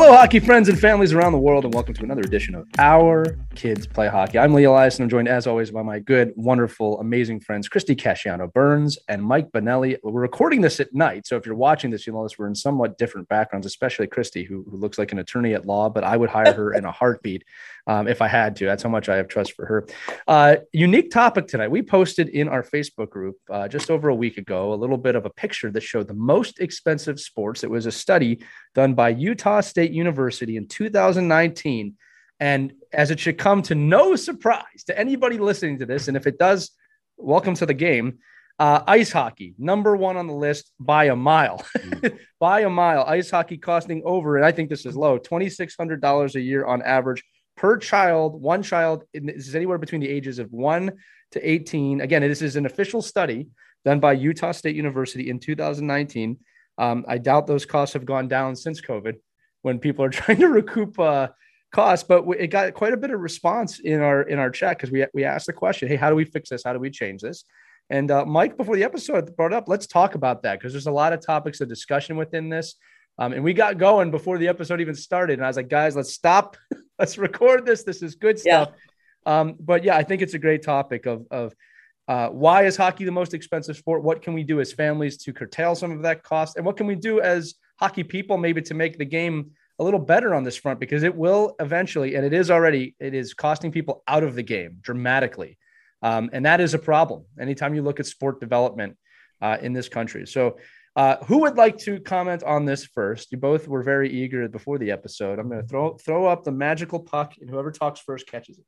Hello, hockey friends and families around the world, and welcome to another edition of Our Kids Play Hockey. I'm Lee Elias, and I'm joined, as always, by my good, wonderful, amazing friends, Christy Casciano Burns and Mike Benelli. We're recording this at night, so if you're watching this, you'll notice we're in somewhat different backgrounds, especially Christy, who, who looks like an attorney at law, but I would hire her in a heartbeat um, if I had to. That's how much I have trust for her. Uh, unique topic tonight. We posted in our Facebook group uh, just over a week ago a little bit of a picture that showed the most expensive sports. It was a study done by Utah State University in 2019. And as it should come to no surprise to anybody listening to this, and if it does, welcome to the game. Uh, ice hockey, number one on the list by a mile. Mm. by a mile. Ice hockey costing over, and I think this is low, $2,600 a year on average per child, one child, is anywhere between the ages of one to 18. Again, this is an official study done by Utah State University in 2019. Um, I doubt those costs have gone down since COVID when people are trying to recoup uh, costs, but it got quite a bit of response in our in our chat because we we asked the question, hey, how do we fix this? How do we change this? And uh, Mike, before the episode brought up, let's talk about that because there's a lot of topics of discussion within this. Um, and we got going before the episode even started. And I was like, guys, let's stop. let's record this. This is good stuff. Yeah. Um, but yeah, I think it's a great topic of, of uh, why is hockey the most expensive sport? What can we do as families to curtail some of that cost? And what can we do as hockey people maybe to make the game a little better on this front? Because it will eventually, and it is already, it is costing people out of the game dramatically. Um, and that is a problem anytime you look at sport development uh, in this country. So uh, who would like to comment on this first? You both were very eager before the episode. I'm going to throw throw up the magical puck, and whoever talks first catches it.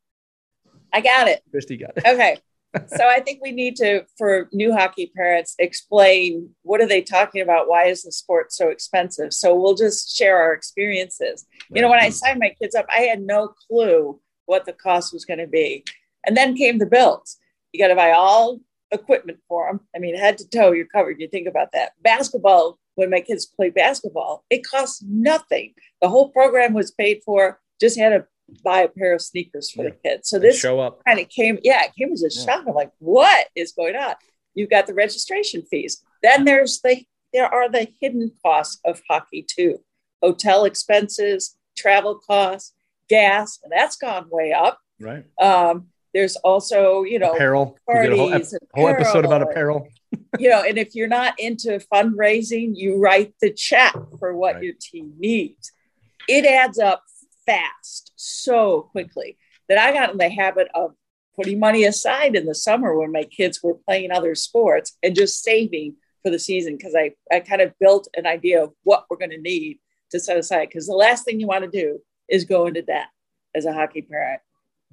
I got it. Christy got it. Okay. so I think we need to, for new hockey parents, explain what are they talking about? Why is the sport so expensive? So we'll just share our experiences. You know, when I signed my kids up, I had no clue what the cost was going to be, and then came the bills. You got to buy all equipment for them. I mean, head to toe, you're covered. You think about that. Basketball, when my kids play basketball, it costs nothing. The whole program was paid for, just had to buy a pair of sneakers for yeah. the kids. So this show up kind of came, yeah, it came as a yeah. shock. I'm like, what is going on? You've got the registration fees. Then there's the there are the hidden costs of hockey too. Hotel expenses, travel costs, gas, and that's gone way up. Right. Um, there's also, you know, apparel. Parties whole, ep- whole episode about apparel. you know, and if you're not into fundraising, you write the check for what right. your team needs. It adds up fast, so quickly that I got in the habit of putting money aside in the summer when my kids were playing other sports and just saving for the season because I, I kind of built an idea of what we're going to need to set aside. Because the last thing you want to do is go into debt as a hockey parent.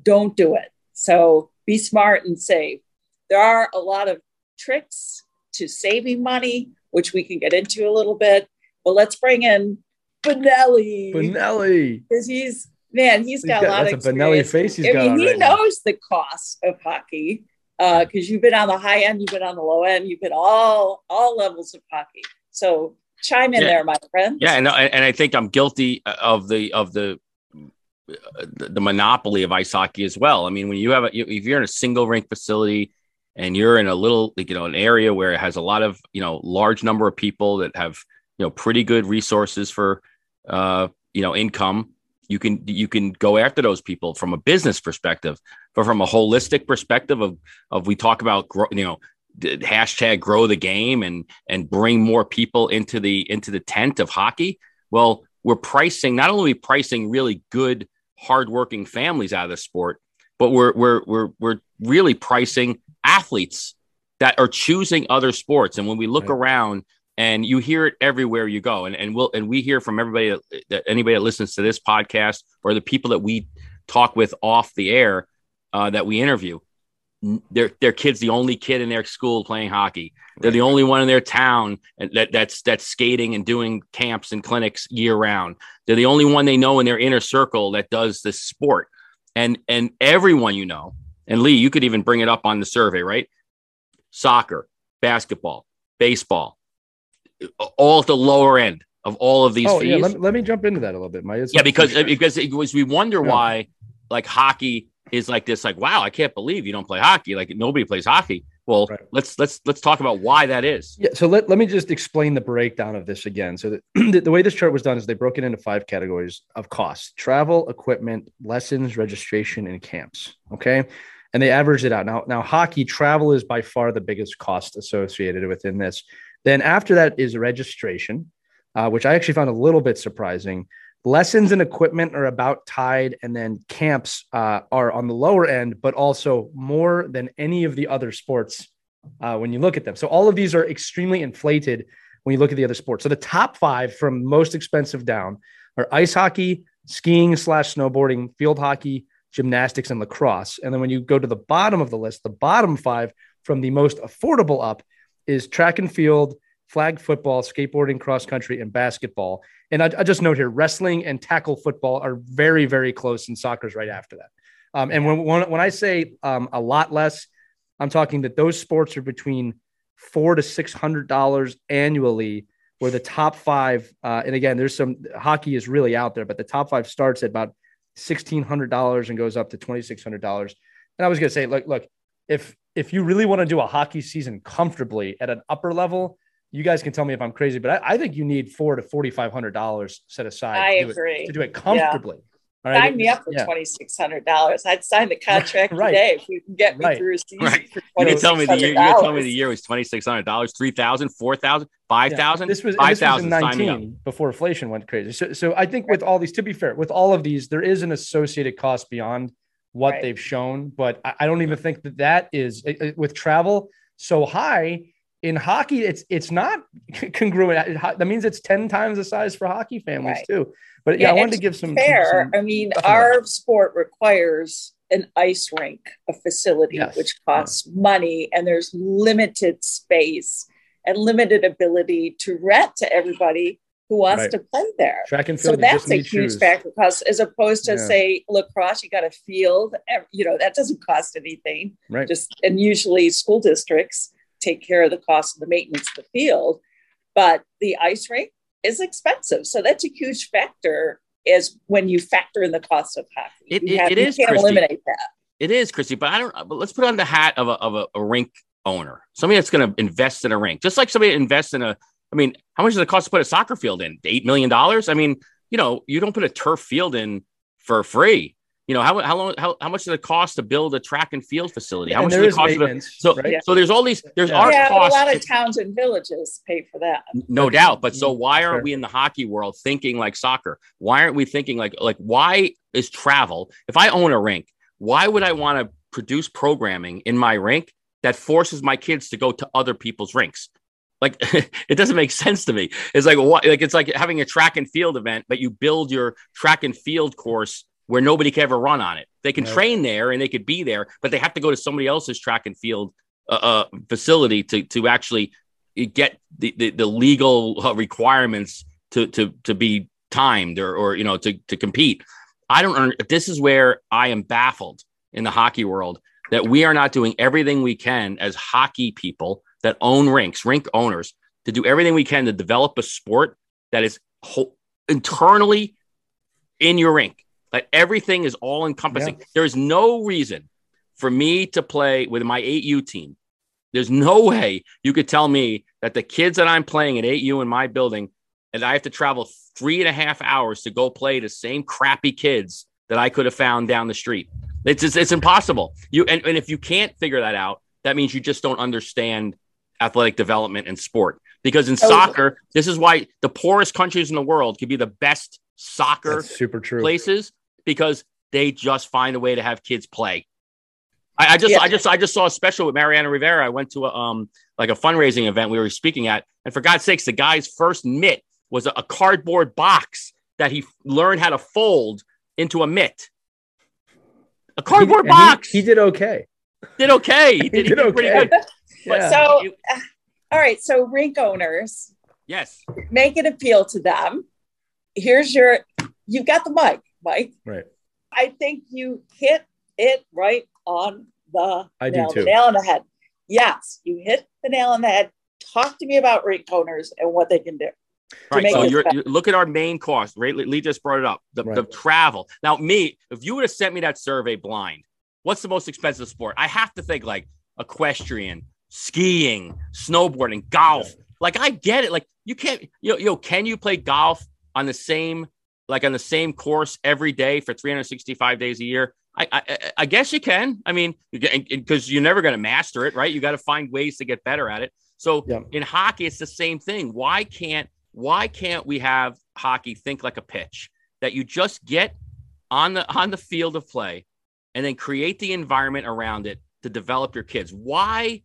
Don't do it. So be smart and save. There are a lot of tricks to saving money, which we can get into a little bit. But let's bring in Benelli. Benelli. Because he's man, he's got, he's got, a lot that's of a Benelli face he's I got. Mean, he right knows now. the cost of hockey because uh, you've been on the high end, you've been on the low end, you've been all all levels of hockey. So chime in yeah. there, my friend. Yeah, and and I think I'm guilty of the of the the monopoly of ice hockey as well. I mean, when you have a, if you're in a single rink facility and you're in a little, you know, an area where it has a lot of, you know, large number of people that have, you know, pretty good resources for, uh, you know, income, you can you can go after those people from a business perspective. but from a holistic perspective of of we talk about you know hashtag grow the game and and bring more people into the into the tent of hockey well we're pricing not only pricing really good hardworking families out of the sport but we're we're we're we're really pricing athletes that are choosing other sports and when we look right. around and you hear it everywhere you go and and we'll and we hear from everybody that, that anybody that listens to this podcast or the people that we talk with off the air uh, that we interview their their kid's the only kid in their school playing hockey. They're the only one in their town that that's that's skating and doing camps and clinics year round. They're the only one they know in their inner circle that does this sport. And and everyone you know, and Lee, you could even bring it up on the survey, right? Soccer, basketball, baseball, all at the lower end of all of these oh, fees. Yeah, let, let, me jump into that a little bit. My yeah, because because it was we wonder yeah. why like hockey is like this like wow i can't believe you don't play hockey. Like nobody plays hockey. Well right. let's let's let's talk about why that is. Yeah so let, let me just explain the breakdown of this again. So the, the way this chart was done is they broke it into five categories of costs travel equipment lessons registration and camps okay? And they averaged it out. Now now hockey travel is by far the biggest cost associated within this. Then after that is registration uh, which i actually found a little bit surprising lessons and equipment are about tied and then camps uh, are on the lower end but also more than any of the other sports uh, when you look at them. So all of these are extremely inflated when you look at the other sports. So the top five from most expensive down are ice hockey skiing slash snowboarding field hockey gymnastics and lacrosse. And then when you go to the bottom of the list the bottom five from the most affordable up is track and field flag football, skateboarding, cross country, and basketball. And I, I, just note here, wrestling and tackle football are very, very close, and soccer's right after that. Um, and when, when, when I say um, a lot less, I'm talking that those sports are between four to six hundred dollars annually. Where the top five, uh, and again, there's some hockey is really out there, but the top five starts at about sixteen hundred dollars and goes up to twenty six hundred dollars. And I was going to say, look, look, if if you really want to do a hockey season comfortably at an upper level, you guys can tell me if I'm crazy, but I, I think you need four to forty five hundred dollars set aside. I to agree it, to do it comfortably. Yeah. All right. Sign me up for yeah. twenty six hundred dollars. I'd sign the contract right. today if you can get me right. through a season. Right. You can tell me the year. You can tell me the year was twenty six hundred dollars, three thousand, four thousand, five thousand. Yeah. This was five thousand nineteen before inflation went crazy. So, so I think with all these, to be fair, with all of these, there is an associated cost beyond what right. they've shown. But I, I don't even think that that is uh, uh, with travel so high in hockey, it's it's not congruent. That means it's ten times the size for hockey families right. too. But yeah, yeah I wanted to give some fair. Some, I mean, our sport requires an ice rink, a facility, yes. which costs money, and there's limited space and limited ability to rent to everybody who wants right. to play there. Track and field. So that's a huge shoes. factor because as opposed to yeah. say lacrosse, you got a field, you know, that doesn't cost anything. Right. Just and usually school districts take care of the cost of the maintenance of the field. But the ice rink is expensive. So that's a huge factor is when you factor in the cost of hockey. It, it, have, it is, can't Christy. eliminate that. It is, Christy, but I don't, but let's put on the hat of a, of a, a rink owner, somebody that's going to invest in a rink, just like somebody invests in a, I mean, how much does it cost to put a soccer field in? $8 million? I mean, you know, you don't put a turf field in for free you know how how long how, how much does it cost to build a track and field facility? How and much does it cost? To, so right? so there's all these there's yeah. our yeah, costs. A lot of towns and villages pay for that. No doubt, but so why aren't sure. we in the hockey world thinking like soccer? Why aren't we thinking like like why is travel? If I own a rink, why would I want to produce programming in my rink that forces my kids to go to other people's rinks? Like it doesn't make sense to me. It's like what like it's like having a track and field event, but you build your track and field course where nobody can ever run on it. They can right. train there and they could be there, but they have to go to somebody else's track and field uh, uh, facility to to actually get the, the, the legal uh, requirements to to to be timed or or you know to to compete. I don't earn. This is where I am baffled in the hockey world that we are not doing everything we can as hockey people that own rinks, rink owners, to do everything we can to develop a sport that is ho- internally in your rink like everything is all encompassing. Yeah. There's no reason for me to play with my 8U team. There's no way you could tell me that the kids that I'm playing at 8U in my building, and I have to travel three and a half hours to go play the same crappy kids that I could have found down the street. It's it's, it's impossible. You and, and if you can't figure that out, that means you just don't understand athletic development and sport. Because in Oh. soccer, this is why the poorest countries in the world could be the best soccer super true. places because they just find a way to have kids play. I, I just, Yeah. I just, I just saw a special with Mariano Rivera. I went to a, um, like a fundraising event we were speaking at, and for God's sakes, the guy's first mitt was a, a cardboard box that he learned how to fold into a mitt. A cardboard He- and he- box. He, did okay. did okay. He He did, he did did pretty good. But Yeah. So, it- uh, all right. So, rink owners, yes, make an appeal to them. Here's your, you've got the mic, Mike. right. I think you hit it right on the I do nail, too. the nail on the head. Yes, you hit the nail on the head. Talk to me about rate owners and what they can do. Right. So you're, better. you look at our main cost. Right. Lee just brought it up. The, the travel. Now, me, if you would have sent me that survey blind, what's the most expensive sport? I have to think like equestrian, skiing, snowboarding, golf. Like I get it. Like you can't, you know, you know, can you play golf on the same, like on the same course every day for 365 days a year? I, I, I guess you can. I mean, because you're never going to master it, right? You got to find ways to get better at it. So Yeah. in hockey, it's the same thing. Why can't why can't we have hockey think like a pitch that you just get on the on the field of play and then create the environment around it to develop your kids? Why?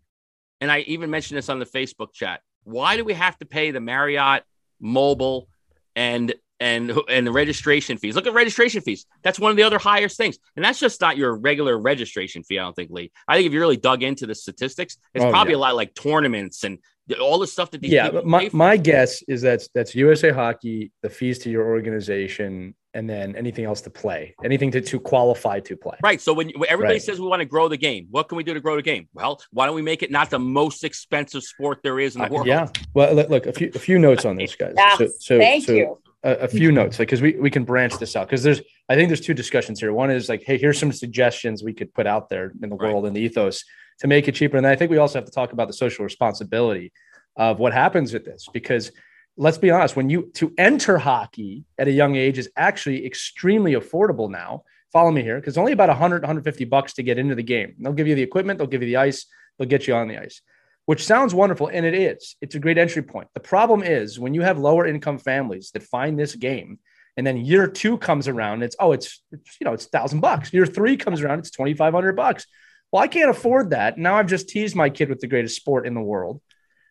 And I even mentioned this on the Facebook chat. Why do we have to pay the Marriott mobile and and and the registration fees? Look at registration fees. That's one of the other highest things, and that's just not your regular registration fee. I don't think, Lee. I think if you really dug into the statistics, it's Oh, probably yeah. a lot like tournaments and all the stuff that these yeah, people but my, my guess is that's that's USA Hockey, the fees to your organization, and then anything else to play, anything to, to qualify to play. Right. So when, when everybody Right. says we want to grow the game, what can we do to grow the game? Well, why don't we make it not the most expensive sport there is in the Uh, world? yeah. Well, look, look, a few a few notes on this, guys. Yes, So, so Thank so you. A, a few mm-hmm. notes, like because we we can branch this out because there's I think there's two discussions here. One is like, hey, here's some suggestions we could put out there in the Right. world and the ethos to make it cheaper, and then I think we also have to talk about the social responsibility of what happens with this because let's be honest when you to enter hockey at a young age is actually extremely affordable now. Follow me here because only about 100 150 bucks to get into the game. They'll give you the equipment they'll give you the ice they'll get you on the ice which sounds wonderful and it is it's a great entry point the problem is when you have lower income families that find this game and then year two comes around it's oh it's, it's you know it's thousand bucks year three comes around it's 2500 bucks well i can't afford that now i've just teased my kid with the greatest sport in the world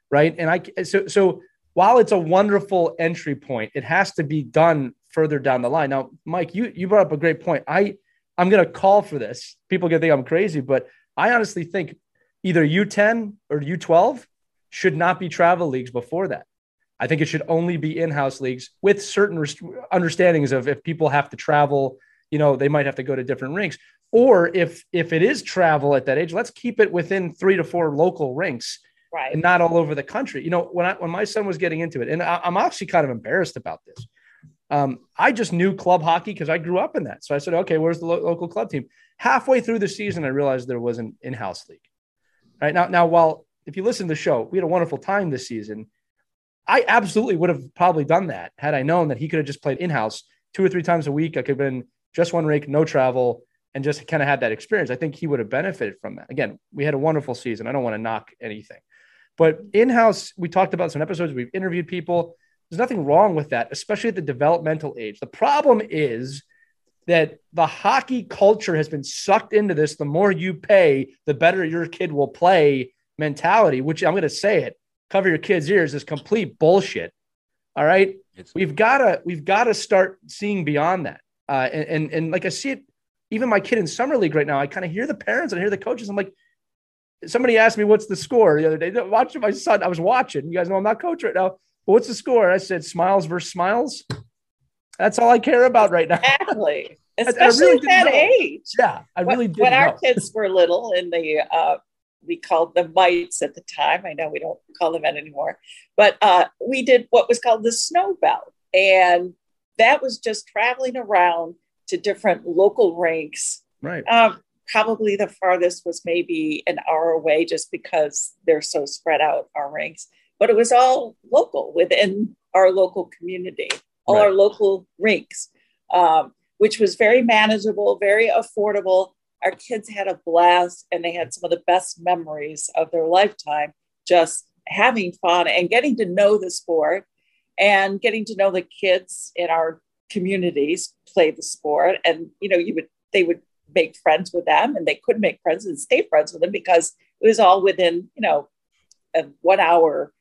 right and i so so while it's a wonderful entry point, it has to be done further down the line. Now, Mike, you you brought up a great point. I I'm going to call for this. People can think I'm crazy, but I honestly think either U10 or U12 should not be travel leagues before that. I think it should only be in-house leagues with certain rest- understandings of if people have to travel, you know, they might have to go to different rinks. Or if if it is travel at that age, let's keep it within three to four local rinks Right. and not all over the country. You know, when I when my son was getting into it, and I, I'm actually kind of embarrassed about this. Um, I just knew club hockey because I grew up in that. So I said, okay, where's the lo- local club team? Halfway through the season, I realized there was an in-house league. Right now, now while if you listen to the show, we had a wonderful time this season. I absolutely would have probably done that had I known that he could have just played in-house two or three times a week. I could have been just one rake, no travel, and just kind of had that experience. I think he would have benefited from that. Again, we had a wonderful season. I don't want to knock anything. But in-house, we talked about some episodes. We've interviewed people. There's nothing wrong with that, especially at the developmental age. The problem is that the hockey culture has been sucked into this. The more you pay, the better your kid will play mentality. Which I'm going to say it. Cover your kids' ears is complete bullshit. All right, It's- we've got to we've got to start seeing beyond that. Uh, and, and and like I see it, even my kid in summer league right now. I kind of hear the parents and I hear the coaches. I'm like, somebody asked me what's the score the other day. Watching my son, I was watching. You guys know I'm not coach right now. But what's the score? I said smiles versus smiles. That's all I care about right now. Exactly. I Especially really at that know. age. Yeah, I really did. when our kids were little and they, uh, we called them mites at the time. I know we don't call them that anymore, but uh, we did what was called the snow belt, and that was just traveling around to different local rinks. Right. Um, probably the farthest was maybe an hour away, just because they're so spread out our rinks. But it was all local within our local community, all Right. our local rinks, um, which was very manageable, very affordable our kids had a blast and they had some of the best memories of their lifetime just having fun and getting to know the sport and getting to know the kids in our communities play the sport and you know you would they would make friends with them and they could make friends and stay friends with them because it was all within you know a one hour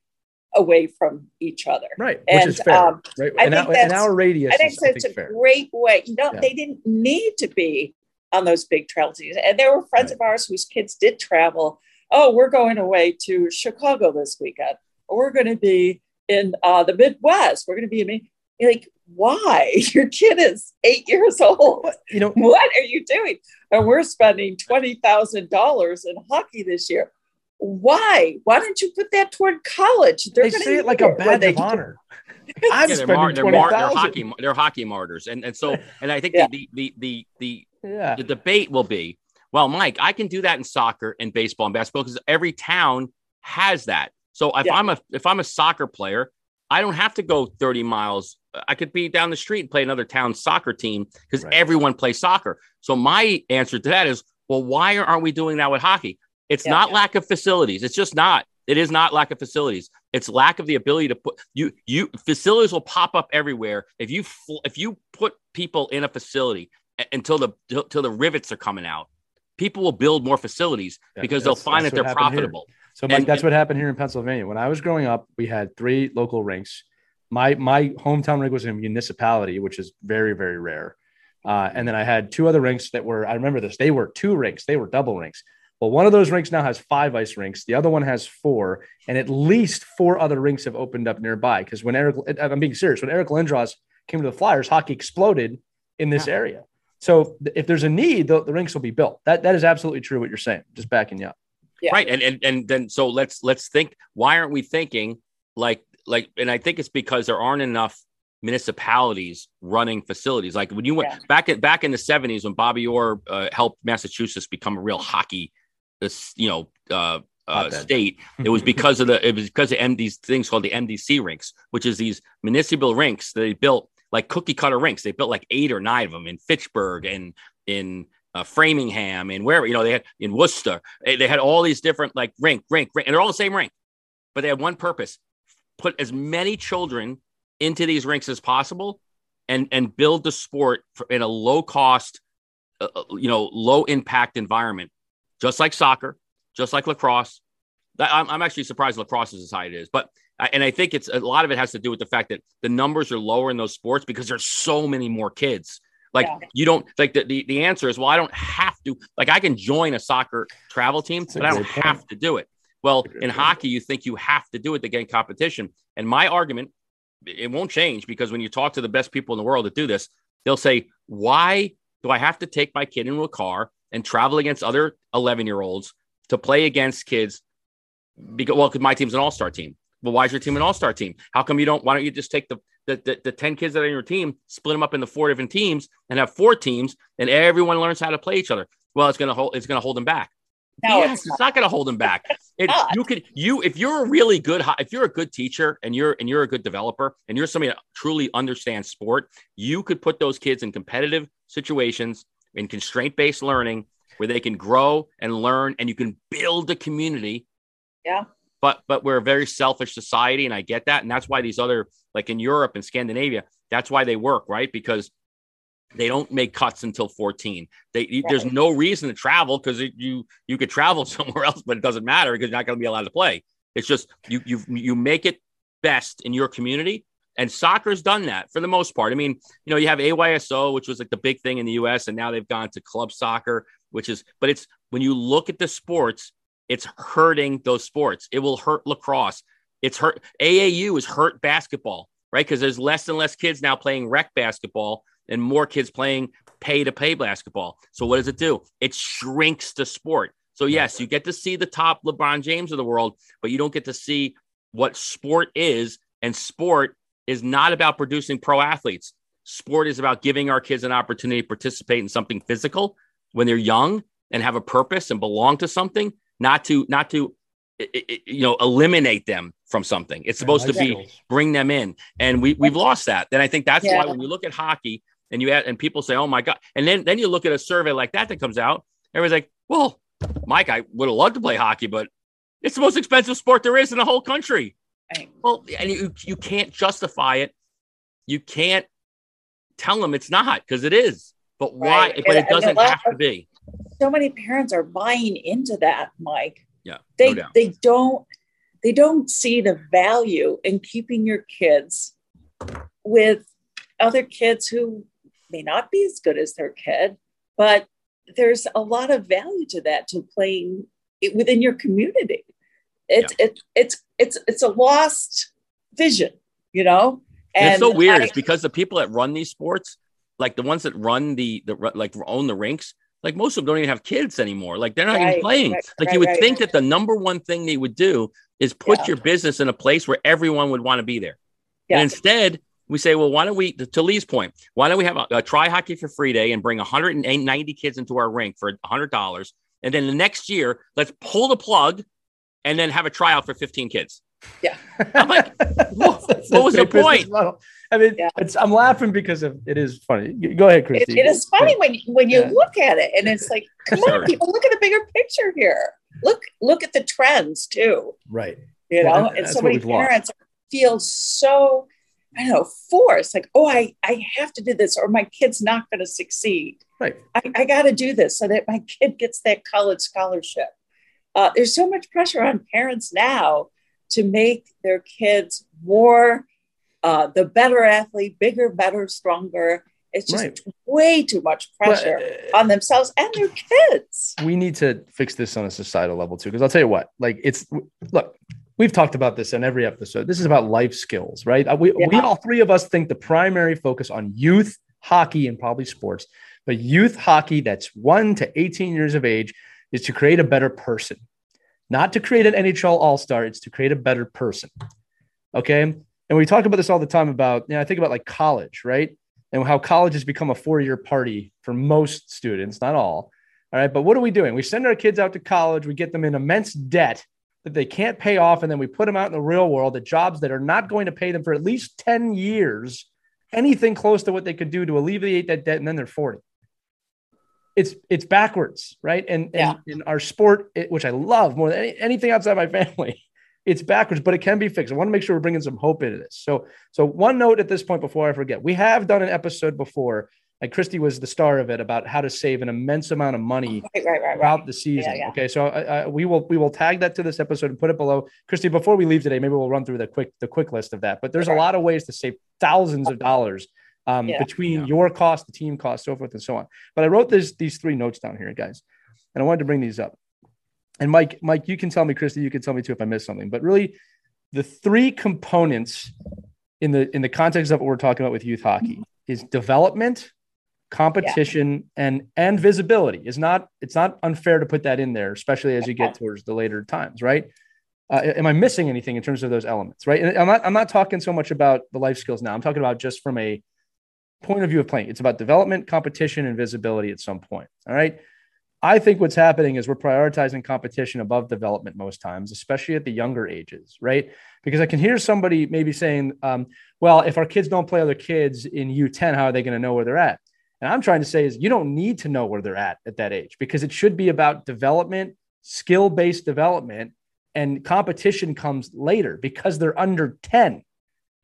away from each other right and, which is fair um, right an, think an hour radius i think it's a fair. great way you know yeah. they didn't need to be on those big travel teams and there were friends right. of ours whose kids did travel oh we're going away to chicago this weekend or we're going to be in uh, the midwest we're going to be in like why? Your kid is eight years old. You know, what are you doing? And we're spending $20,000 in hockey this year. Why? Why don't you put that toward college? They're they say it like a badge of honor. I'm yeah, they're, mar- they're, mar- they're, hockey they're hockey martyrs, and and so and I think yeah. the, the the the yeah. the debate will be well, Mike, I can do that in soccer and baseball and basketball because every town has that. So if yeah. I'm a if I'm a soccer player, I don't have to go 30 miles. I could be down the street and play another town's soccer team because right. everyone plays soccer. So my answer to that is, well, why aren't we doing that with hockey? It's yeah, not yeah. lack of facilities. It's just not. It is not lack of facilities. It's lack of the ability to put you you facilities will pop up everywhere if you if you put people in a facility until the until the rivets are coming out. People will build more facilities yeah, because they'll find that they're profitable. Here. So, Mike, and, that's what happened here in Pennsylvania. When I was growing up, we had three local rinks. My my hometown rink was in a municipality, which is very very rare. Uh, and then I had two other rinks that were I remember this. They were two rinks. They were double rinks. Well, one of those rinks now has five ice rinks. The other one has four, and at least four other rinks have opened up nearby. Because when Eric, I'm being serious, when Eric Lindros came to the Flyers, hockey exploded in this yeah. area. So if there's a need, the, the rinks will be built. That that is absolutely true. What you're saying, just backing you up. Yeah. Right. And, and and then so let's let's think why aren't we thinking like like and I think it's because there aren't enough municipalities running facilities. Like when you went yeah. back at back in the 70s when Bobby Orr uh, helped Massachusetts become a real hockey this you know uh, uh, state. It was because of the it was because of M- these things called the MDC rinks, which is these municipal rinks they built like cookie cutter rinks. They built like eight or nine of them in Fitchburg and in uh, Framingham and wherever, you know, they had in Worcester, they, had all these different like rink, rink, rink, and they're all the same rink, but they had one purpose put as many children into these rinks as possible and, and build the sport for, in a low cost, uh, uh, you know, low impact environment, just like soccer, just like lacrosse. I'm, I'm actually surprised lacrosse is as high it is, but and I think it's a lot of it has to do with the fact that the numbers are lower in those sports because there's so many more kids. Like yeah. you don't like the, the, the answer is, well, I don't have to, like I can join a soccer travel team, That's but I don't point. have to do it. Well, in point. hockey, you think you have to do it to gain competition. And my argument, it won't change because when you talk to the best people in the world that do this, they'll say, why do I have to take my kid into a car and travel against other 11 year olds to play against kids? Because, well, because my team's an all star team. Well, why is your team an all star team? How come you don't? Why don't you just take the the, the, the 10 kids that are in your team, split them up into four different teams and have four teams and everyone learns how to play each other. Well, it's going to hold, it's going to hold them back. No, yes, it's not, not going to hold them back. It, you could, you, if you're a really good, if you're a good teacher and you're, and you're a good developer and you're somebody that truly understands sport, you could put those kids in competitive situations in constraint based learning where they can grow and learn and you can build a community. Yeah. But but we're a very selfish society and i get that. And that's why these other like in europe and scandinavia that's why they work right? Because they don't make cuts until 14 they right. there's no reason to travel because you you could travel somewhere else but it doesn't matter because you're not going to be allowed to play. It's just you you you make it best in your community and soccer's done that for the most part i mean you know you have ayso which was like the big thing in the us and now they've gone to club soccer which is but it's when you look at the sports it's hurting those sports. It will hurt lacrosse. It's hurt AAU is hurt basketball, right? Because there's less and less kids now playing rec basketball and more kids playing pay to pay basketball. So what does it do? It shrinks the sport. So yes, you get to see the top LeBron James of the world, but you don't get to see what sport is. And sport is not about producing pro athletes. Sport is about giving our kids an opportunity to participate in something physical when they're young and have a purpose and belong to something not to not to you know eliminate them from something. It's supposed to be bring them in, and we we've lost that. And I think that's yeah. why when you look at hockey and you add, and people say, "Oh my god," and then then you look at a survey like that that comes out, everybody's like, well, Mike, I would have loved to play hockey, but it's the most expensive sport there is in the whole country. Well, and you, you can't justify it. You can't tell them it's not because it is. But why? Right. But And- it doesn't have to be. So many parents are buying into that, Mike. Yeah. They no they don't they don't see the value in keeping your kids with other kids who may not be as good as their kid, but there's a lot of value to that to playing within your community. It's it, it's it's it's a lost vision, you know. And it's so weird. I- it's because the people that run these sports, like the ones that run the the like own the rinks, like most of them don't even have kids anymore. Like they're not even playing. right, like right, you would right. think that the number one thing they would do is put Yeah. your business in a place where everyone would want to be there. Yeah. And instead, we say, well, why don't we, to Lee's point, why don't we have a, a try hockey for free day and bring 190 kids into our rink for $100? And then the next year, let's pull the plug and then have a tryout for 15 kids. Yeah. I'm like, what- That's what was the point? model. I mean, Yeah. it's, I'm laughing because of it is funny. Go ahead, it, it is funny when when you Yeah. look at it and it's like come on people look at the bigger picture here look look at the trends too Right. you Well, know and and, so many we've lost. parents feel so i don't know forced like oh i i have to do this or my kid's not going to succeed Right. i, I got to do this so that my kid gets that college scholarship uh, there's so much pressure on parents now to make their kids more uh, the better athlete bigger better stronger it's just Right. way too much pressure But, uh, on themselves and their kids we need to fix this on a societal level too. Because I'll tell you what, like it's look, we've talked about this in every episode. This is about life skills, right? Uh, We, we all three of us think the primary focus on youth hockey and probably sports, but youth hockey that's one to 18 years of age is to create a better person, not to create an NHL all star. It's to create a better person. Okay. And we talk about this all the time about, you know, I think about like college, right? And how college has become a four year party for most students, not all. All right. But what are we doing? We send our kids out to college, we get them in immense debt that they can't pay off. And then we put them out in the real world at jobs that are not going to pay them for at least 10 years, anything close to what they could do to alleviate that debt. And then they're 40. It's it's backwards, right? And, Yeah. and in our sport, it, which I love more than any, anything outside my family, it's backwards, but it can be fixed. I want to make sure we're bringing some hope into this. So, so one note at this point before I forget, we have done an episode before, and Christy was the star of it, about how to save an immense amount of money right right right throughout the season. yeah. Okay, so I, we will we will tag that to this episode and put it below. Christy, before we leave today, maybe we'll run through the quick the quick list of that. But there's a lot of ways to save thousands of dollars um, Yeah. between Yeah. your cost, the team cost, so forth and so on. But I wrote this these three notes down here, guys, and I wanted to bring these up. And Mike, Mike, you can tell me, Christy, you can tell me too if I missed something. But really, the three components in the in the context of what we're talking about with youth hockey is development, competition, and and visibility. Is not it's not unfair to put that in there, especially as you get towards the later times, right? Uh, am I missing anything in terms of those elements? Right. And I'm not I'm not talking so much about the life skills now. I'm talking about just from a point of view of playing. It's about development, competition, and visibility at some point. All right. I think what's happening is we're prioritizing competition above development most times, especially at the younger ages, right? Because I can hear somebody maybe saying, um, well, if our kids don't play other kids in U10, how are they going to know where they're at? And I'm trying to say is you don't need to know where they're at at that age because it should be about development, skill based development, and competition comes later because they're under 10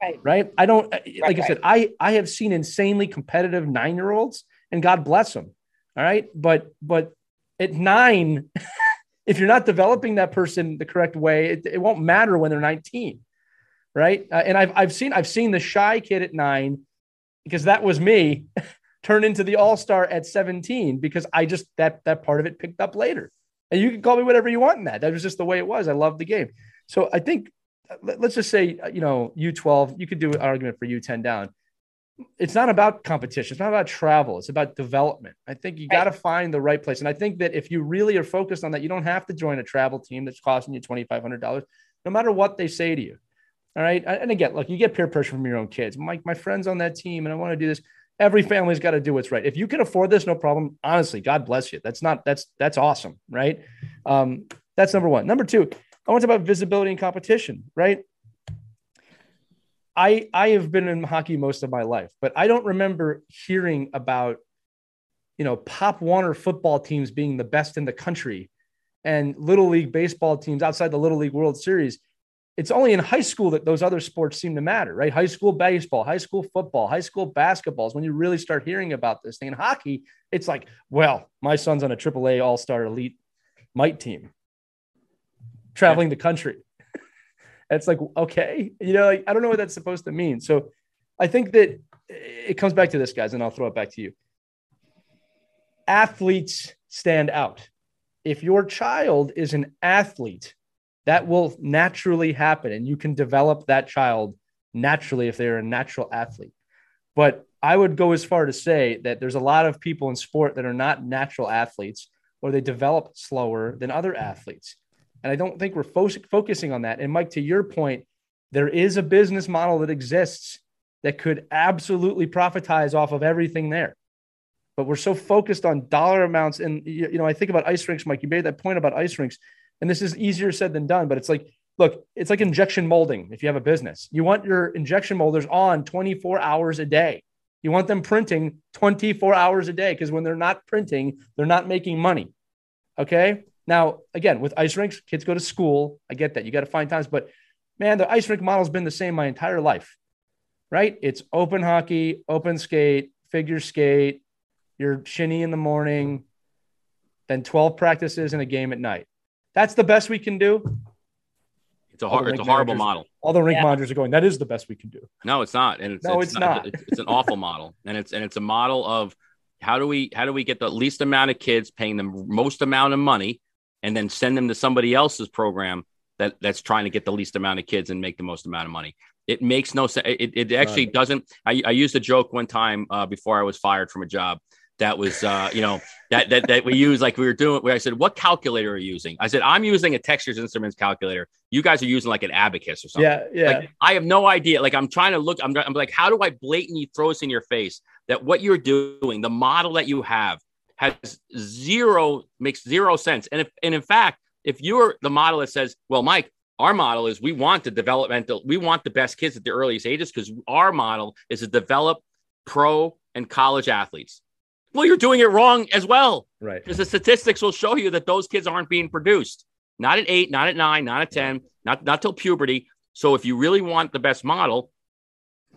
Right. right? I don't like i right. said i i have seen insanely competitive nine year olds and god bless them all right? But but at nine if you're not developing that person the correct way it, it won't matter when they're 19 right? Uh, and I've, I've seen i've seen the shy kid at nine because that was me turn into the all-star at 17 because i just that that part of it picked up later. And you can call me whatever you want in that. That was just the way it was. I love the game. So i think uh, let's just say uh, you know u12 you could do an argument for u10 down. It's not about competition. It's not about travel. It's about development. I think you Right. got to find the right place. And i think that if you really are focused on that you don't have to join a travel team that's costing you $2500 no matter what they say to you. All right? And again look you get peer pressure from your own kids. My, my friends on that team and i want to do this every family's got to do what's right. If you can afford this no problem. Honestly god bless you. That's not that's that's awesome right? Um, that's number one. Number two i want to talk about visibility and competition right I I have been in hockey most of my life, but I don't remember hearing about you know, Pop Warner football teams being the best in the country and little league baseball teams outside the little league World Series. It's only in high school that those other sports seem to matter, right? High school baseball, high school football, high school basketball is when you really start hearing about this thing. In hockey, it's like, well, my son's on a AAA All Star Elite Mite team, traveling the country. it's like, okay, you know, like, I don't know what that's supposed to mean. So I think that it comes back to this, guys, and I'll throw it back to you. Athletes stand out. If your child is an athlete, that will naturally happen, and you can develop that child naturally if they're a natural athlete. But I would go as far to say that there's a lot of people in sport that are not natural athletes or they develop slower than other athletes. And I don't think we're fo- focusing on that. And Mike, to your point, there is a business model that exists that could absolutely profitize off of everything there. But we're so focused on dollar amounts. And, you know, I think about ice rinks, Mike, you made that point about ice rinks. And this is easier said than done, but it's like, look, it's like injection molding if you have a business. You want your injection molders on 24 hours a day. You want them printing 24 hours a day because when they're not printing, they're not making money. Okay. Now, again, with ice rinks, kids go to school. I get that. You got to find times, but man, the ice rink model has been the same my entire life, right? It's open hockey, open skate, figure skate, your shinny in the morning, then 12 practices and a game at night. That's the best we can do. It's a, hard, it's a horrible model. All the rink yeah. managers are going. That is the best we can do. No, it's not, and it's, no, it's, it's not. not. It's, it's, an awful model, and it's and it's a model of how do we how do we get the least amount of kids paying the most amount of money, and then send them to somebody else's program that that's trying to get the least amount of kids and make the most amount of money. It makes no sense. It, it actually right. doesn't. I, I used a joke one time uh, before I was fired from a job that was uh, you know that that that we use like we were doing where I said what calculator are you using? I said I'm using a Texas Instruments calculator. You guys are using like an abacus or something. Yeah, yeah. Like, I have no idea. Like I'm trying to look. I'm, I'm like, how do I blatantly throw this in your face that what you're doing, the model that you have, has zero makes zero sense. And if and in fact, if you're the model that says, well, Mike, our model is we want the developmental, we want the best kids at the earliest ages because our model is to develop pro and college athletes well, you're doing it wrong as well. Right. Because the statistics will show you that those kids aren't being produced. Not at eight, not at nine, not at 10, not, not till puberty. So if you really want the best model,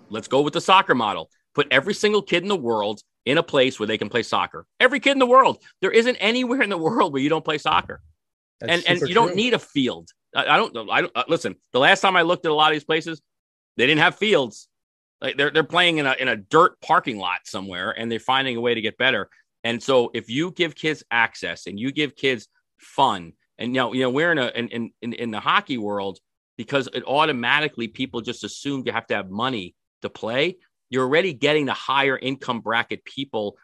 let's go with the soccer model. Put every single kid in the world in a place where they can play soccer. Every kid in the world. There isn't anywhere in the world where you don't play soccer. That's and and you true. don't need a field. I, I don't I don't uh, listen. The last time I looked at a lot of these places, they didn't have fields. Like they're they're playing in a in a dirt parking lot somewhere, and they're finding a way to get better. And so, if you give kids access and you give kids fun, and you know, you know, we're in a in in in the hockey world because it automatically people just assume you have to have money to play. You're already getting the higher income bracket people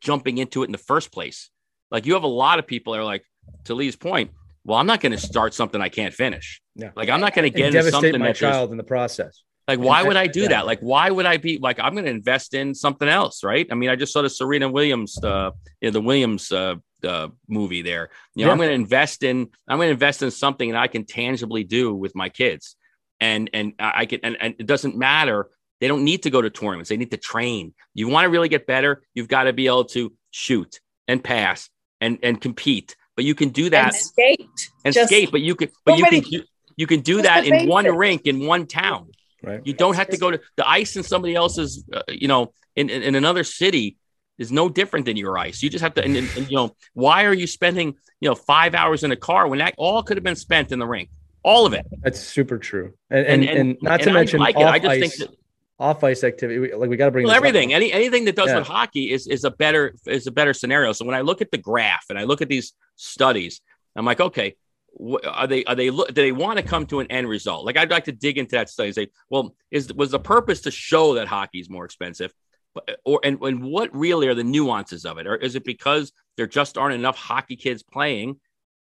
jumping into it in the first place. Like you have a lot of people that are like, to Lee's point, well, I'm not going to start something I can't finish. Yeah. Like I'm not going to get into something my child in the process. Like, why would I do that? Like, why would I be like, I'm going to invest in something else, right? I mean, I just saw the Serena Williams, uh, you know, the Williams uh, uh, movie there. You know, yeah. I'm going to invest in, I'm going to invest in something that I can tangibly do with my kids, and and I can, and, and it doesn't matter. They don't need to go to tournaments. They need to train. You want to really get better, you've got to be able to shoot and pass and and compete. But you can do that and skate and just skate. But you can, but you can, do, you can do that in one rink in one town. Right. You don't have to go to the ice in somebody else's, uh, you know, in, in, in, another city is no different than your ice. You just have to, and, and, and, you know, why are you spending, you know, five hours in a car when that all could have been spent in the rink? All of it. That's super true. And and, and, not to mention, I, like I just ice, think that, off ice activity, like we got to bring well, everything. Any anything that does yeah. with hockey is is a better is a better scenario. So when I look at the graph and I look at these studies, I'm like, okay, are they are they do they want to come to an end result like i'd like to dig into that study and say well is was the purpose to show that hockey is more expensive But, or and, and what really are the nuances of it or is it because there just aren't enough hockey kids playing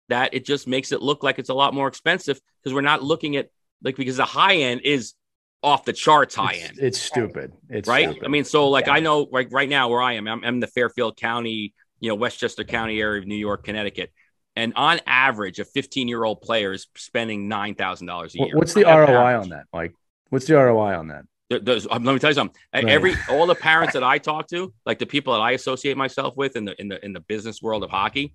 that it just makes it look like it's a lot more expensive because we're not looking at like because the high end is off the charts high it's, end it's stupid it's right stupid. i mean so like yeah. i know like right now where i am I'm, I'm in the fairfield county you know westchester county area of new york connecticut and on average, a 15 year old player is spending $9,000 a year. What's the ROI average. on that, Mike? What's the ROI on that? There, there's, um, let me tell you something. Right. Every all the parents that I talk to, like the people that I associate myself with in the in the in the business world of hockey,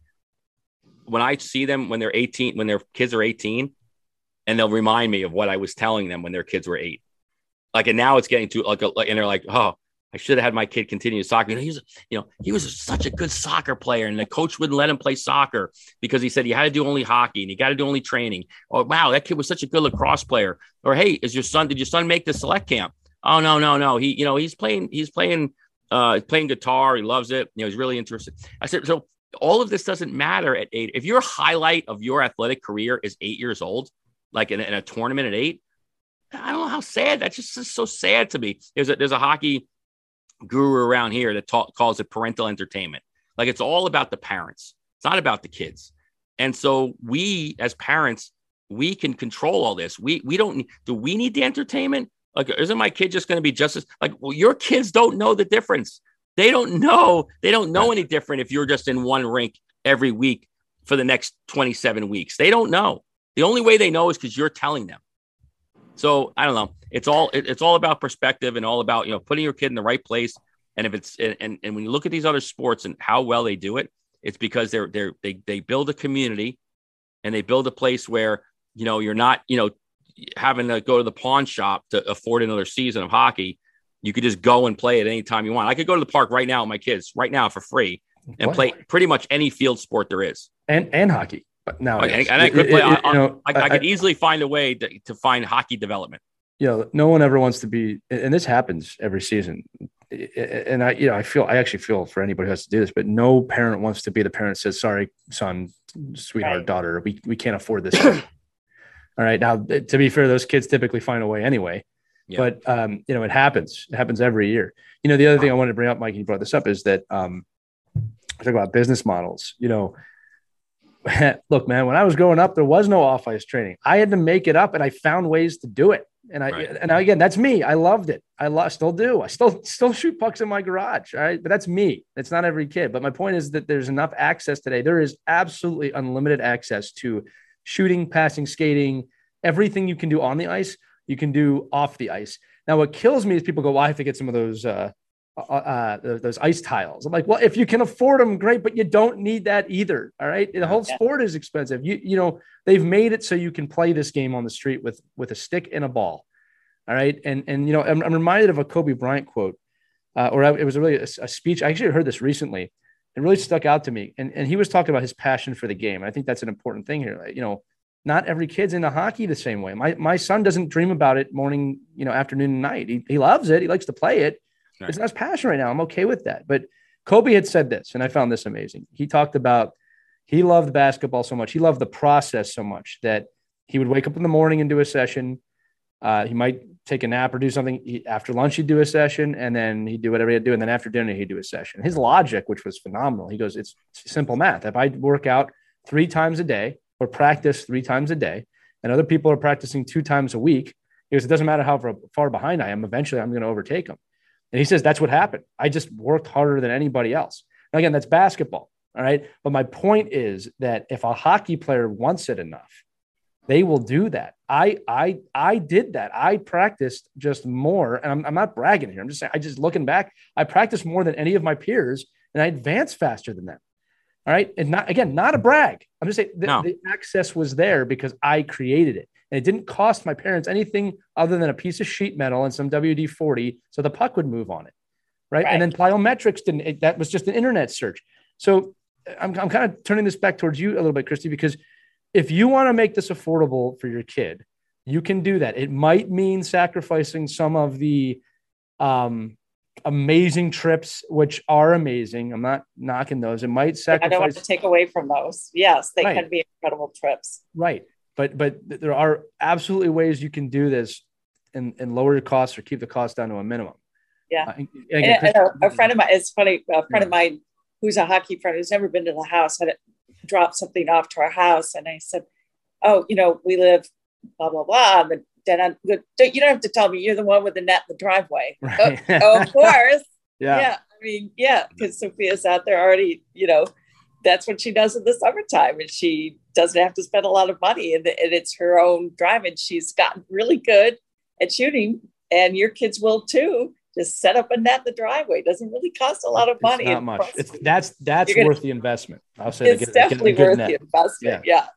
when I see them when they're 18, when their kids are 18, and they'll remind me of what I was telling them when their kids were eight. Like, and now it's getting to like, a, like and they're like, oh, I should have had my kid continue soccer. You know, he's, you know, he was such a good soccer player, and the coach wouldn't let him play soccer because he said he had to do only hockey and he got to do only training. Oh, wow, that kid was such a good lacrosse player. Or hey, is your son? Did your son make the select camp? Oh no, no, no. He, you know, he's playing, he's playing, uh, playing guitar. He loves it. You know, he's really interested. I said, so all of this doesn't matter at eight. If your highlight of your athletic career is eight years old, like in, in a tournament at eight, I don't know how sad. That's just, just so sad to me. There's a there's a hockey guru around here that ta- calls it parental entertainment. Like it's all about the parents. It's not about the kids. And so we as parents, we can control all this. We we don't do we need the entertainment? Like, isn't my kid just going to be just as like? Well, your kids don't know the difference. They don't know. They don't know any different if you're just in one rink every week for the next 27 weeks. They don't know. The only way they know is because you're telling them. So I don't know. It's all it, it's all about perspective and all about you know putting your kid in the right place. And if it's and and when you look at these other sports and how well they do it, it's because they're they're they they build a community, and they build a place where you know you're not you know having to go to the pawn shop to afford another season of hockey you could just go and play it anytime you want. I could go to the park right now with my kids right now for free and what? play pretty much any field sport there is. And and hockey. But now and, and I could play. It, it, I, know, I, I, I, could easily find a way to, to find hockey development. You know, no one ever wants to be, and this happens every season. And I, you know, I feel I actually feel for anybody who has to do this, but no parent wants to be the parent that says, "Sorry, son, sweetheart, right. daughter, we we can't afford this." All right, now to be fair, those kids typically find a way anyway. Yeah. But um, you know, it happens. It happens every year. You know, the other thing I wanted to bring up, Mike, and you brought this up, is that um, I talk about business models. You know, look, man, when I was growing up, there was no off ice training. I had to make it up, and I found ways to do it. And I right. and again, that's me. I loved it. I lo- still do. I still still shoot pucks in my garage. All right, but that's me. It's not every kid. But my point is that there's enough access today. There is absolutely unlimited access to shooting, passing, skating, everything you can do on the ice you can do off the ice. Now, what kills me is people go, "Well, I have to get some of those uh, uh, uh, those ice tiles." I'm like, "Well, if you can afford them, great, but you don't need that either." All right, the whole sport is expensive. You you know they've made it so you can play this game on the street with with a stick and a ball. All right, and and you know I'm, I'm reminded of a Kobe Bryant quote, uh, or it was really a, a speech. I actually heard this recently. It really stuck out to me, and and he was talking about his passion for the game. I think that's an important thing here. You know not every kid's into hockey the same way. My my son doesn't dream about it morning, you know, afternoon and night. He, he loves it. He likes to play it. Right. It's not his passion right now. I'm okay with that. But Kobe had said this, and I found this amazing. He talked about he loved basketball so much. He loved the process so much that he would wake up in the morning and do a session. Uh, he might take a nap or do something. He, after lunch, he'd do a session, and then he'd do whatever he'd do. And then after dinner, he'd do a session. His logic, which was phenomenal, he goes, "It's simple math. If I work out three times a day, or practice three times a day, and other people are practicing two times a week, because it doesn't matter how far behind I am, eventually I'm going to overtake them. And he says that's what happened. I just worked harder than anybody else. Now, again, that's basketball. All right. But my point is that if a hockey player wants it enough, they will do that. I I I did that. I practiced just more, and I'm, I'm not bragging here. I'm just saying I just looking back, I practiced more than any of my peers, and I advanced faster than them. All right. And not again, not a brag. I'm just saying the, no. the access was there because I created it. And it didn't cost my parents anything other than a piece of sheet metal and some WD 40 so the puck would move on it. Right. right. And then plyometrics didn't, it, that was just an internet search. So I'm, I'm kind of turning this back towards you a little bit, Christy, because if you want to make this affordable for your kid, you can do that. It might mean sacrificing some of the um, amazing trips, which are amazing. I'm not knocking those. It might sacrifice. I don't want to take away from those. Yes, they right. can be incredible trips. Right, but but there are absolutely ways you can do this and and lower your costs or keep the cost down to a minimum. Yeah, uh, and, and, and a, a, friend of mine. It's funny. A friend yeah. of mine who's a hockey friend who's never been to the house had dropped something off to our house, and I said, "Oh, you know, we live blah blah blah." And then I'm good. You don't have to tell me you're the one with the net in the driveway. Right. Oh, of course. yeah. Yeah. I mean, yeah, because Sophia's out there already, you know, that's what she does in the summertime. And she doesn't have to spend a lot of money and, and it's her own drive. And she's gotten really good at shooting and your kids will too. Just set up a net in the driveway. It doesn't really cost a lot of money. It's not much. It's that's that's gonna- worth the investment. I'll say it's get, definitely worth net. the investment. Yeah.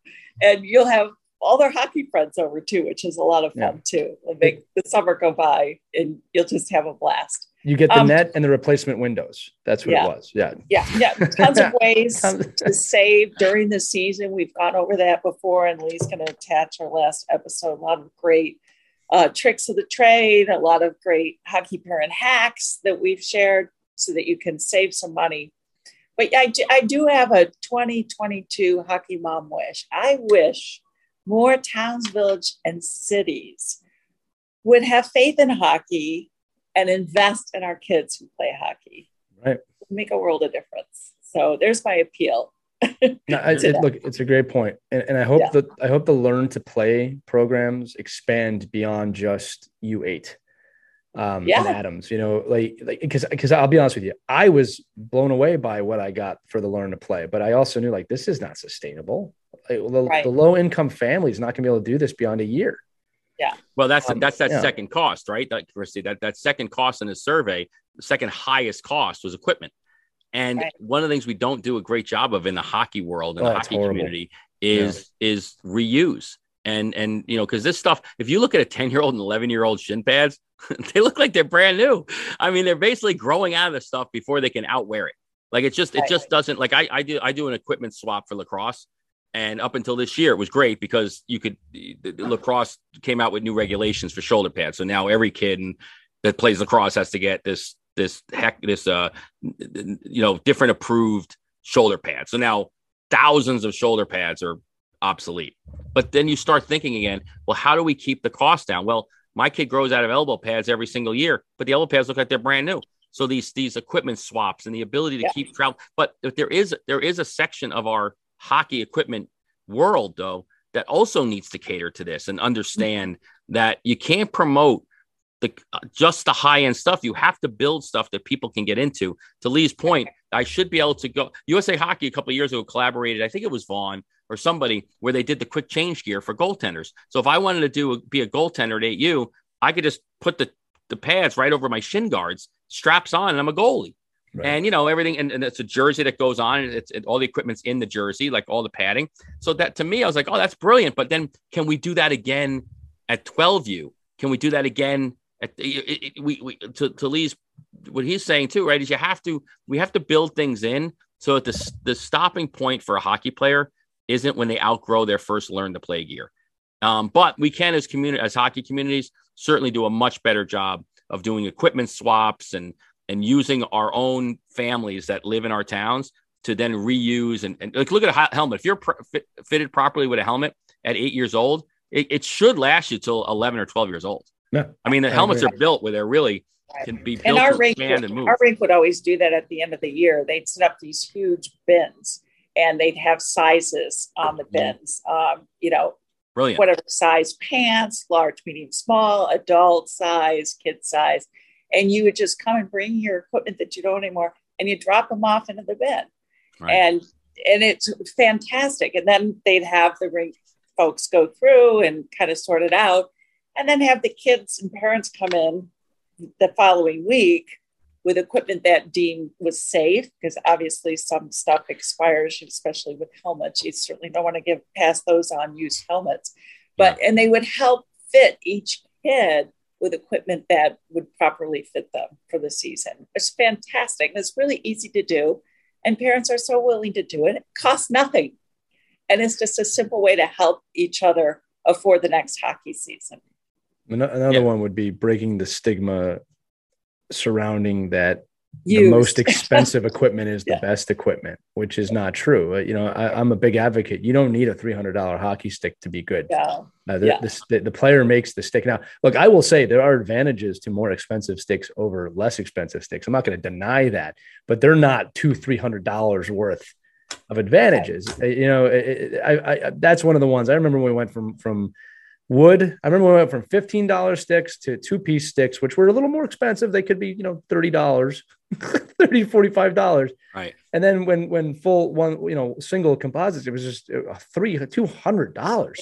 And you'll have all their hockey friends over too, which is a lot of fun too. It'll make the summer go by and you'll just have a blast. You get the Um, net and the replacement windows. That's what Yeah. it was. Yeah. Yeah. Yeah. Tons of ways to save during the season. We've gone over that before, and Lee's going to attach our last episode. A lot of great uh, tricks of the trade, a lot of great hockey parent hacks that we've shared so that you can save some money. But I do, I do have a 2022 hockey mom wish. I wish more towns, village, and cities would have faith in hockey and invest in our kids who play hockey Right. make a world of difference. So there's my appeal. No, I- it, look, it's a great point, and, and I hope Yeah. that I hope the learn to play programs expand beyond just U eight. Um, Yeah. and Adams, you know, like like because because I'll be honest with you, I was blown away by what I got for the learn to play, but I also knew like this is not sustainable. Like, the, Right. the low income family is not going to be able to do this beyond a year. Well, that's Um, that's that yeah. second cost, right? That Christy, that that second cost in the survey, the second highest cost was equipment. And Right. one of the things we don't do a great job of in the hockey world and Oh, the hockey horrible. community is is reuse. And and you know, because this stuff, if you look at a 10 year old and 11 year old shin pads, they look like they're brand new. I mean, they're basically growing out of the stuff before they can outwear it. Like it just it just doesn't like I I do I do an equipment swap for lacrosse. And up until this year, it was great because you could lacrosse came out with new regulations for shoulder pads. So now every kid that plays lacrosse has to get this this heck this uh you know different approved shoulder pads. So now thousands of shoulder pads are obsolete. But then you start thinking again, well, how do we keep the cost down? Well, my kid grows out of elbow pads every single year, but the elbow pads look like they're brand new. So these these equipment swaps and the ability to Yeah. keep travel, but there is there is a section of our hockey equipment world though that also needs to cater to this and understand that you can't promote the just the high end stuff. You have to build stuff that people can get into. To Lee's point, I should be able to go. USA Hockey a couple years ago collaborated. I think it was Vaughn or somebody where they did the quick change gear for goaltenders. So if I wanted to do be a goaltender at 8U, I could just put the the pads right over my shin guards, straps on, and I'm a goalie. Right. And you know everything, and, and it's a jersey that goes on, and it's it, all the equipment's in the jersey, like all the padding. So that to me, I was like, oh, that's brilliant. But then, can we do that again at 12U? Can we do that again at it, it, we, we to, to Lee's what he's saying too, right? Is you have to we have to build things in so that the the stopping point for a hockey player isn't when they outgrow their first learn to play gear. Um, but we can as community as hockey communities certainly do a much better job of doing equipment swaps and and using our own families that live in our towns to then reuse and, and like look at a helmet. If you're pr- fit, fitted properly with a helmet at eight years old, it, it should last you till 11 or 12 years old. Yeah. I mean, the helmets are built where they're really can be And built our to rink, expand and move. our rink would always do that at the end of the year. They'd set up these huge bins and they'd have sizes on the bins. Um, you know, Brilliant. whatever size pants, large, medium, small, adult size, kid size. And you would just come and bring your equipment that you don't anymore and you drop them off into the bin. Right. And and it's fantastic. And then they'd have the rink folks go through and kind of sort it out. And then have the kids and parents come in the following week with equipment that deemed was safe, because obviously some stuff expires, especially with helmets. You certainly don't want to give pass those on used helmets. But and they would help fit each kid with equipment that would properly fit them for the season. It's fantastic. And it's really easy to do. And parents are so willing to do it. It costs nothing. And it's just a simple way to help each other afford the next hockey season. Another Yeah. one would be breaking the stigma surrounding that the most expensive equipment is the Yeah. best equipment, which is not true. Uh, You know, I, I'm a big advocate. You don't need a $300 hockey stick to be good. Yeah. Uh, the, Yeah. the, the, player makes the stick. Now, look, I will say there are advantages to more expensive sticks over less expensive sticks. I'm not going to deny that, but they're not two, three hundred dollars worth of advantages. Uh, You know, it- it- I, I, that's one of the ones I remember when we went from from wood. I remember we went from fifteen dollars sticks to two piece sticks, which were a little more expensive. They could be, you know, thirty dollars, 30 45 dollars. Right. And then when when full one, you know, single composites, it was just uh, three two hundred dollars.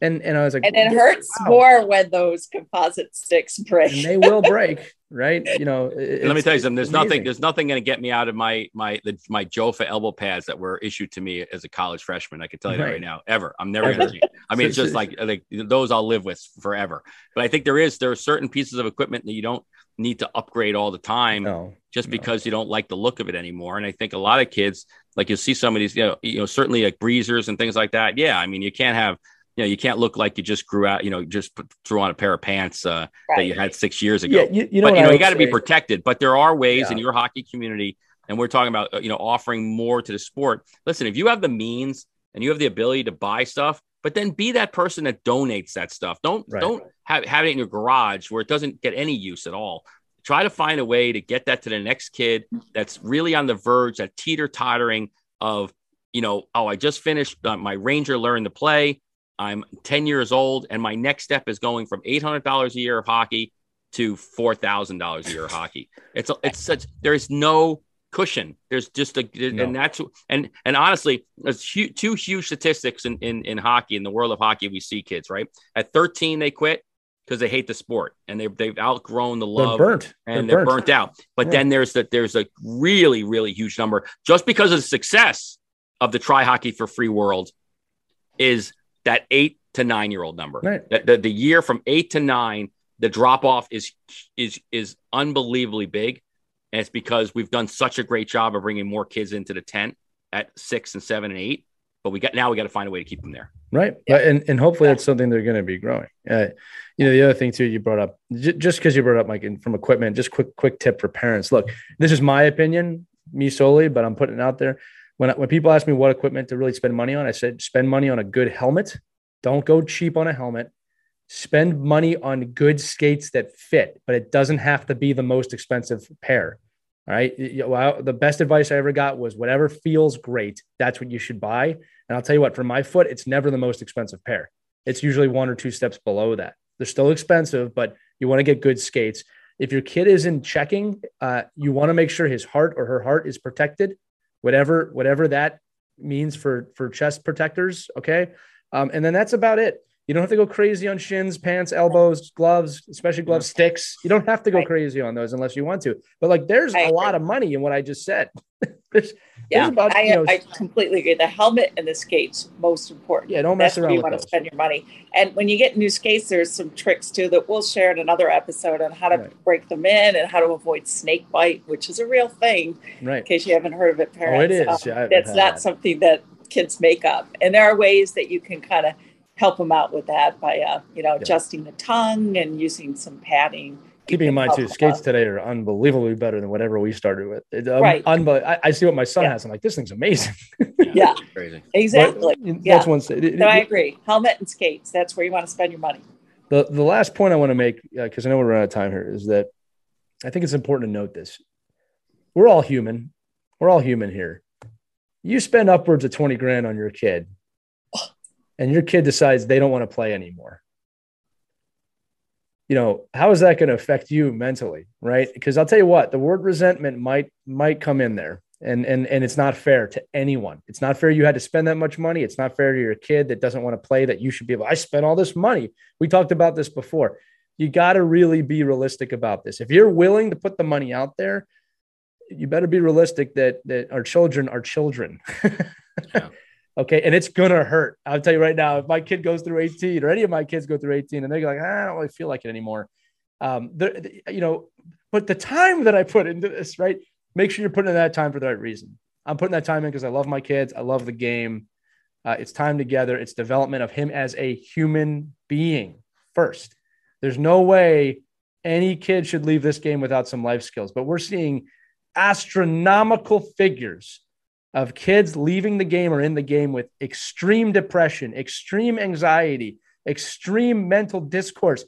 And and I was like, and it hurts wow. more when those composite sticks break. And they will break, right? You know. Let me tell you something. There's amazing. nothing. There's nothing going to get me out of my my the, my Jofa elbow pads that were issued to me as a college freshman. I can tell you right. that right now. Ever. I'm never going to. I mean, it's just like like those I'll live with forever. But I think there is there are certain pieces of equipment that you don't need to upgrade all the time no, just no. because you don't like the look of it anymore. And I think a lot of kids, like you'll see some of these, you know, you know, certainly like breezers and things like that. Yeah, I mean, you can't have you know, you can't look like you just grew out, you know, just put, threw on a pair of pants uh, right. that you had six years ago. Yeah, you, you know, but, you, know you got to be protected. But there are ways yeah. in your hockey community, and we're talking about, uh, you know, offering more to the sport. Listen, if you have the means and you have the ability to buy stuff, but then be that person that donates that stuff. Don't right. don't have, have it in your garage where it doesn't get any use at all. Try to find a way to get that to the next kid that's really on the verge, that teeter tottering of, you know, oh, I just finished uh, my Ranger learn to play. I'm 10 years old, and my next step is going from $800 a year of hockey to $4,000 a year of hockey. It's it's such there's no cushion. There's just a no. and that's and and honestly, there's huge, two huge statistics in, in in hockey in the world of hockey. We see kids right at 13 they quit because they hate the sport and they've they've outgrown the love they're burnt. and they're, they're burnt. burnt. out. But yeah. then there's that there's a really really huge number just because of the success of the try hockey for free world is that eight to nine year old number. Right. The, the, the year from eight to nine, the drop off is is is unbelievably big, and it's because we've done such a great job of bringing more kids into the tent at six and seven and eight. But we got now we got to find a way to keep them there. Right, yeah. and and hopefully that's something they're going to be growing. Uh, you know, the other thing too, you brought up j- just because you brought up Mike from equipment. Just quick quick tip for parents. Look, this is my opinion, me solely, but I'm putting it out there when when people ask me what equipment to really spend money on, I said spend money on a good helmet. Don't go cheap on a helmet. Spend money on good skates that fit, but it doesn't have to be the most expensive pair. All right. Well, the best advice I ever got was whatever feels great, that's what you should buy. And I'll tell you what, for my foot, it's never the most expensive pair. It's usually one or two steps below that. They're still expensive, but you want to get good skates. If your kid is in checking, uh, you want to make sure his heart or her heart is protected whatever whatever that means for for chest protectors. Okay, um, and then that's about it. You don't have to go crazy on shins, pants, elbows, gloves, especially glove sticks. You don't have to go right. crazy on those unless you want to. But like, there's I a agree. lot of money in what I just said. there's, yeah, there's about, I, you know, I completely agree. The helmet and the skates most important. Yeah, don't mess That's around. Where you want those. to spend your money. And when you get new skates, there's some tricks too that we'll share in another episode on how to right. break them in and how to avoid snake bite, which is a real thing. Right. In case you haven't heard of it, parents. Oh, it is. Um, yeah, it's not that. something that kids make up, and there are ways that you can kind of help them out with that by uh, you know adjusting the tongue and using some padding. Keeping in mind too skates out. today are unbelievably better than whatever we started with. It, um, right. unbe- I, I, see what my son yeah. has i'm like this thing's amazing. Yeah crazy. Exactly. but, yeah. that's one so i agree. Helmet and skates that's where you want to spend your money. The, the last point i want to make because uh, i know we're running out of time here is that i think it's important to note this. We're all human. We're all human here. You spend upwards of 20 grand on your kid and your kid decides they don't want to play anymore. You know how is that going to affect you mentally right? Because i'll tell you what the word resentment might might come in there and and and it's not fair to anyone. It's not fair you had to spend that much money. It's not fair to your kid that doesn't want to play that you should be able i spent all this money. We talked about this before. You got to really be realistic about this. If you're willing to put the money out there you better be realistic that that our children are children. Yeah. Okay. And it's going to hurt. I'll tell you right now, if my kid goes through 18 or any of my kids go through 18 and they're like, ah, I don't really feel like it anymore. Um, the, you know, but the time that I put into this, right? Make sure you're putting in that time for the right reason. I'm putting that time in because I love my kids. I love the game. Uh, it's time together. It's development of him as a human being first. There's no way any kid should leave this game without some life skills, but we're seeing astronomical figures of kids leaving the game or in the game with extreme depression, extreme anxiety, extreme mental discourse,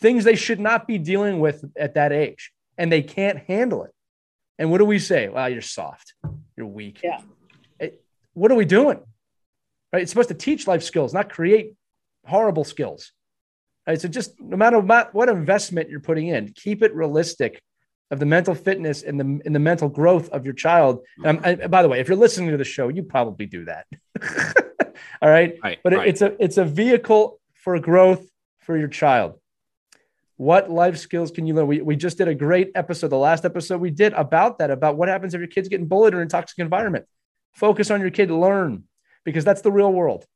things they should not be dealing with at that age, and they can't handle it. And what do we say? Well, you're soft, you're weak. Yeah. It, what are we doing? Right? It's supposed to teach life skills, not create horrible skills. Right? So just no matter what investment you're putting in, keep it realistic of the mental fitness and the and the mental growth of your child. And I, by the way, if you're listening to the show, you probably do that. All right, right but right. it's a it's a vehicle for growth for your child. What life skills can you learn? We, we just did a great episode, the last episode we did about that, about what happens if your kid's getting bullied or in a toxic environment. Focus on your kid, learn, because that's the real world.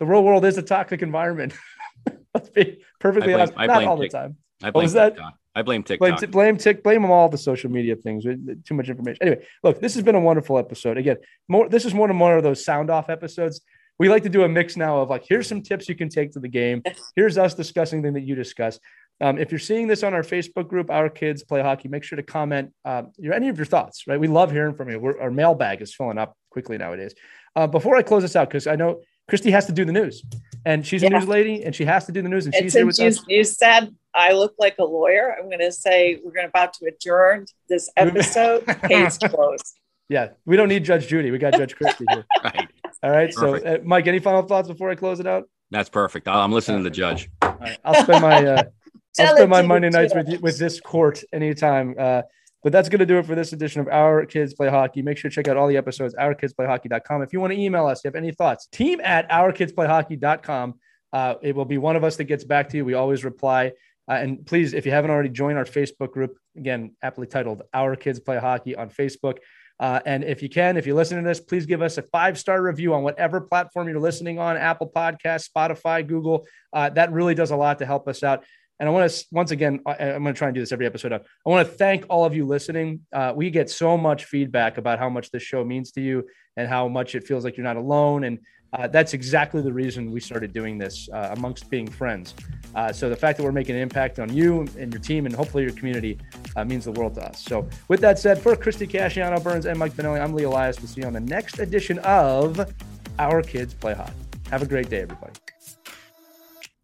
The real world is a toxic environment. Let's be perfectly I blame- honest. I Not all the time. I blame that? TikTok. I blame Blame, TikTok. blame, tick, blame them all the social media things. Too much information. Anyway, look, this has been a wonderful episode. Again, more. This is one of more of those sound off episodes. We like to do a mix now of like, here's some tips you can take to the game. Here's us discussing things that you discuss. Um, if you're seeing this on our Facebook group, Our Kids Play Hockey, make sure to comment um, your, any of your thoughts. Right, we love hearing from you. We're, our mailbag is filling up quickly nowadays. Uh, before I close this out, because I know Christy has to do the news, and she's a news lady, and she has to do the news, and, And she's here with since us. you, you said I look like a lawyer, I'm going to say we're going about to adjourn this episode. Case closed. Yeah, we don't need Judge Judy. We got Judge Christy here. right. All right. So, uh, Mike, any final thoughts before I close it out? That's perfect. I'm listening to the judge. All right. I'll spend my uh, I'll spend my to Monday nights with judge. with this court anytime. Uh, but that's going to do it for this edition of Our Kids Play Hockey. Make sure to check out all the episodes, ourkidsplayhockey.com. If you want to email us, if you have any thoughts, team at ourkidsplayhockey.com. Uh, it will be one of us that gets back to you. We always reply. Uh, and please, if you haven't already joined our Facebook group, again, aptly titled Our Kids Play Hockey on Facebook. Uh, and if you can, if you listen to this, please give us a five star review on whatever platform you're listening on Apple Podcasts, Spotify, Google. Uh, that really does a lot to help us out. And I want to, once again, I, I'm going to try and do this every episode. I want to thank all of you listening. Uh, we get so much feedback about how much this show means to you and how much it feels like you're not alone. And uh, that's exactly the reason we started doing this uh, amongst being friends. Uh, so the fact that we're making an impact on you and your team and hopefully your community uh, means the world to us. So with that said, for Christy Casciano Burns and Mike Benelli, I'm Lee Elias. We'll see you on the next edition of Our Kids Play Hot. Have a great day, everybody.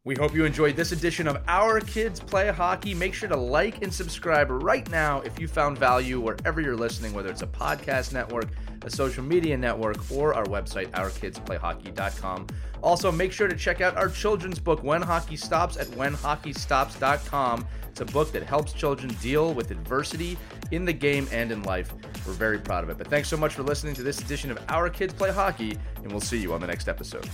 We hope you enjoyed this edition of Our Kids Play Hockey. Make sure to like and subscribe right now if you found value wherever you're listening, whether it's a podcast network, a social media network, or our website, ourkidsplayhockey.com. Also, make sure to check out our children's book, When Hockey Stops, at whenhockeystops.com. It's a book that helps children deal with adversity in the game and in life. We're very proud of it. But thanks so much for listening to this edition of Our Kids Play Hockey, and we'll see you on the next episode.